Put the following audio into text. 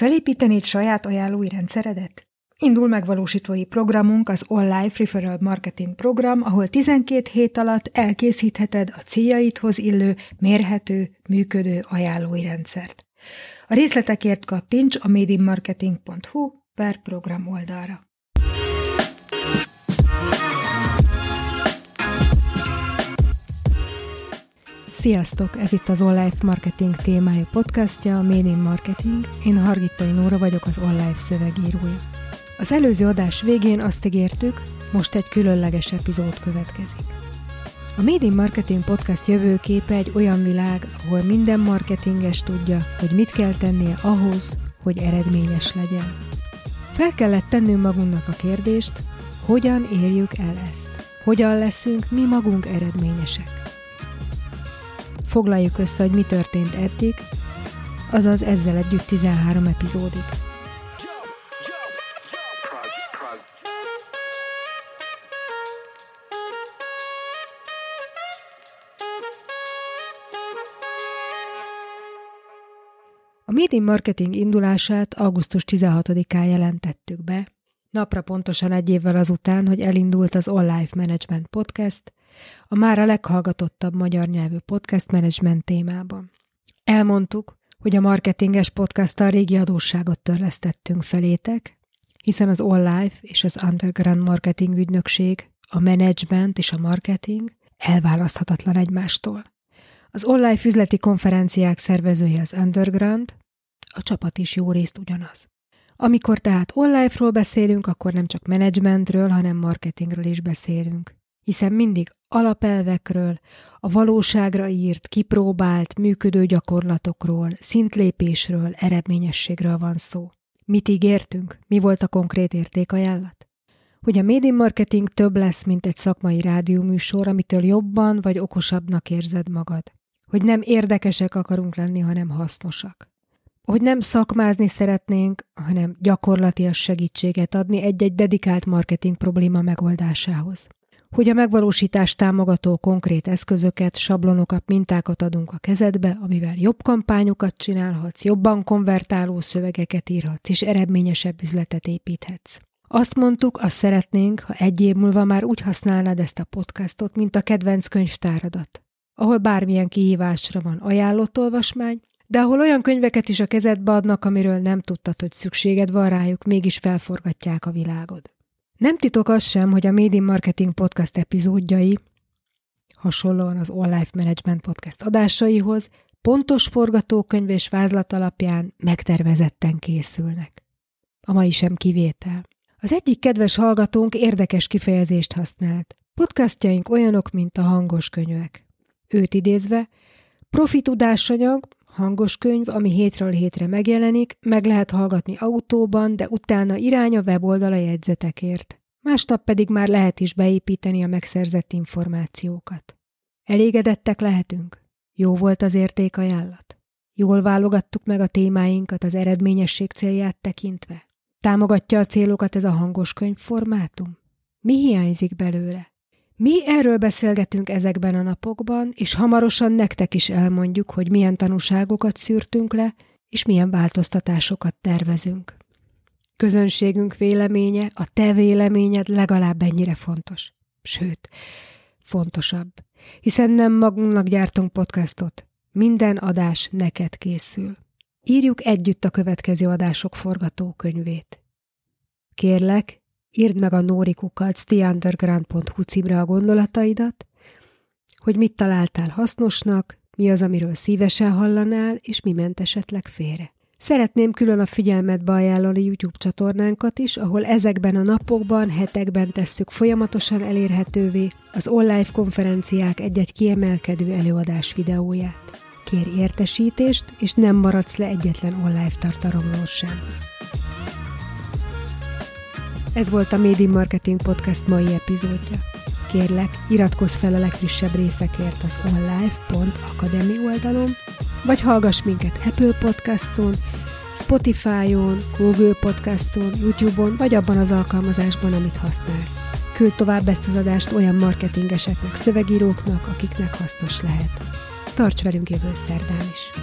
Felépítenéd saját ajánlói rendszeredet? Indul megvalósítói programunk az Life Referral Marketing program, ahol 12 hét alatt elkészítheted a céljaidhoz illő, mérhető, működő ajánlói rendszert. A részletekért kattints a madeinmarketing.hu per program oldalra. Sziasztok! Ez itt az Life Marketing témájú podcastja, a Made in Marketing. Én Hargittai Nóra vagyok, az Life szövegírója. Az előző adás végén azt ígértük, most egy különleges epizód következik. A Made in Marketing podcast jövőképe egy olyan világ, ahol minden marketinges tudja, hogy mit kell tennie ahhoz, hogy eredményes legyen. Fel kellett tennünk magunknak a kérdést, hogyan érjük el ezt? Hogyan leszünk mi magunk eredményesek? Foglaljuk össze, hogy mi történt eddig, azaz ezzel együtt 13 epizódig. A Meeting Marketing indulását augusztus 16-án jelentettük be, napra pontosan egy évvel azután, hogy elindult az All Life Management Podcast, a már a leghallgatottabb magyar nyelvű podcast management témában. Elmondtuk, hogy a marketinges podcasttal régi adósságot törlesztettünk felétek, hiszen az Life és az Underground Marketing ügynökség, a management és a marketing elválaszthatatlan egymástól. Az online üzleti konferenciák szervezője az Underground, a csapat is jó részt ugyanaz. Amikor tehát online-ról beszélünk, akkor nem csak menedzsmentről, hanem marketingről is beszélünk. Hiszen mindig alapelvekről, a valóságra írt, kipróbált, működő gyakorlatokról, szintlépésről, eredményességről van szó. Mit ígértünk? Mi volt a konkrét értékajánlat? Hogy a média marketing több lesz, mint egy szakmai rádióműsor, amitől jobban vagy okosabbnak érzed magad. Hogy nem érdekesek akarunk lenni, hanem hasznosak. Hogy nem szakmázni szeretnénk, hanem gyakorlatias segítséget adni egy-egy dedikált marketing probléma megoldásához hogy a megvalósítást támogató konkrét eszközöket, sablonokat, mintákat adunk a kezedbe, amivel jobb kampányokat csinálhatsz, jobban konvertáló szövegeket írhatsz, és eredményesebb üzletet építhetsz. Azt mondtuk, azt szeretnénk, ha egy év múlva már úgy használnád ezt a podcastot, mint a kedvenc könyvtáradat, ahol bármilyen kihívásra van ajánlott olvasmány, de ahol olyan könyveket is a kezedbe adnak, amiről nem tudtad, hogy szükséged van rájuk, mégis felforgatják a világod. Nem titok az sem, hogy a Made in Marketing podcast epizódjai, hasonlóan az Life Management podcast adásaihoz, pontos forgatókönyv és vázlat alapján megtervezetten készülnek. A mai sem kivétel. Az egyik kedves hallgatónk érdekes kifejezést használt. Podcastjaink olyanok, mint a hangos könyvek. Őt idézve, profi tudásanyag, hangos könyv, ami hétről hétre megjelenik, meg lehet hallgatni autóban, de utána irány a weboldala jegyzetekért. Másnap pedig már lehet is beépíteni a megszerzett információkat. Elégedettek lehetünk? Jó volt az értékajánlat? Jól válogattuk meg a témáinkat az eredményesség célját tekintve? Támogatja a célokat ez a hangos könyv formátum? Mi hiányzik belőle? Mi erről beszélgetünk ezekben a napokban, és hamarosan nektek is elmondjuk, hogy milyen tanúságokat szűrtünk le, és milyen változtatásokat tervezünk. Közönségünk véleménye, a te véleményed legalább ennyire fontos. Sőt, fontosabb. Hiszen nem magunknak gyártunk podcastot. Minden adás neked készül. Írjuk együtt a következő adások forgatókönyvét. Kérlek, írd meg a nórikukat theunderground.hu címre a gondolataidat, hogy mit találtál hasznosnak, mi az, amiről szívesen hallanál, és mi ment esetleg félre. Szeretném külön a figyelmetbe ajánlani YouTube csatornánkat is, ahol ezekben a napokban, hetekben tesszük folyamatosan elérhetővé az online konferenciák egy-egy kiemelkedő előadás videóját. Kér értesítést, és nem maradsz le egyetlen online tartalomról sem. Ez volt a Made in Marketing Podcast mai epizódja. Kérlek, iratkozz fel a legfrissebb részekért az onlife.academy oldalon, vagy hallgass minket Apple Podcaston, Spotify-on, Google Podcaston, YouTube-on, vagy abban az alkalmazásban, amit használsz. Küld tovább ezt az adást olyan marketingeseknek, szövegíróknak, akiknek hasznos lehet. Tarts velünk jövő szerdán is!